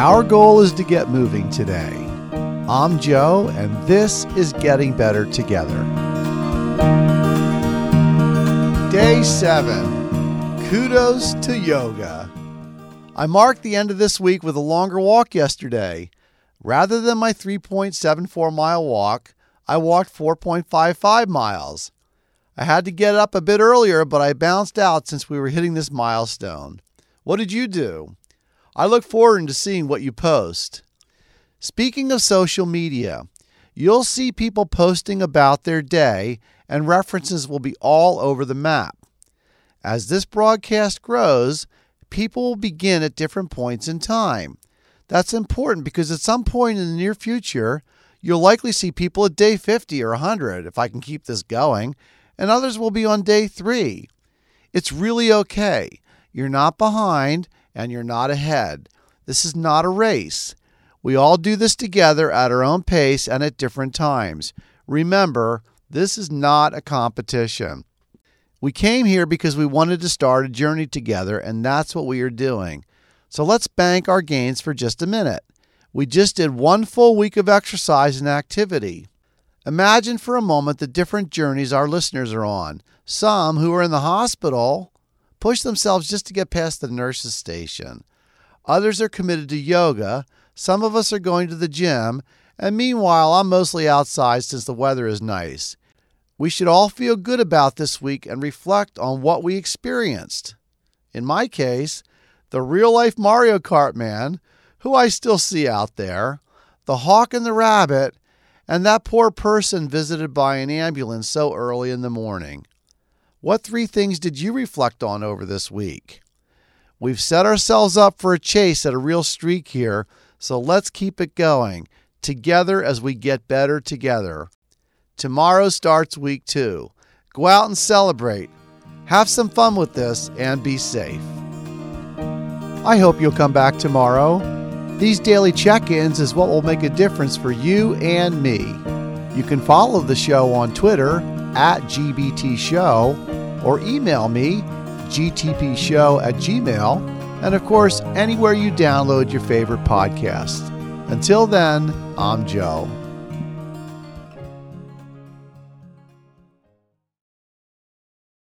Our goal is to get moving today. I'm Joe, and this is Getting Better Together. Day 7 Kudos to Yoga. I marked the end of this week with a longer walk yesterday. Rather than my 3.74 mile walk, I walked 4.55 miles. I had to get up a bit earlier, but I bounced out since we were hitting this milestone. What did you do? I look forward to seeing what you post. Speaking of social media, you'll see people posting about their day, and references will be all over the map. As this broadcast grows, people will begin at different points in time. That's important because at some point in the near future, you'll likely see people at day 50 or 100 if I can keep this going, and others will be on day 3. It's really okay. You're not behind and you're not ahead. This is not a race. We all do this together at our own pace and at different times. Remember, this is not a competition. We came here because we wanted to start a journey together, and that's what we are doing. So let's bank our gains for just a minute. We just did one full week of exercise and activity. Imagine for a moment the different journeys our listeners are on. Some who are in the hospital push themselves just to get past the nurse's station. Others are committed to yoga. Some of us are going to the gym. And meanwhile, I'm mostly outside since the weather is nice. We should all feel good about this week and reflect on what we experienced. In my case, the real life Mario Kart man, who I still see out there, the hawk and the rabbit, and that poor person visited by an ambulance so early in the morning. What three things did you reflect on over this week? We've set ourselves up for a chase at a real streak here, so let's keep it going together as we get better together. Tomorrow starts week two. Go out and celebrate. Have some fun with this and be safe. I hope you'll come back tomorrow. These daily check ins is what will make a difference for you and me. You can follow the show on Twitter at GBT Show or email me gbtshow at gmail and of course anywhere you download your favorite podcast. Until then, I'm Joe.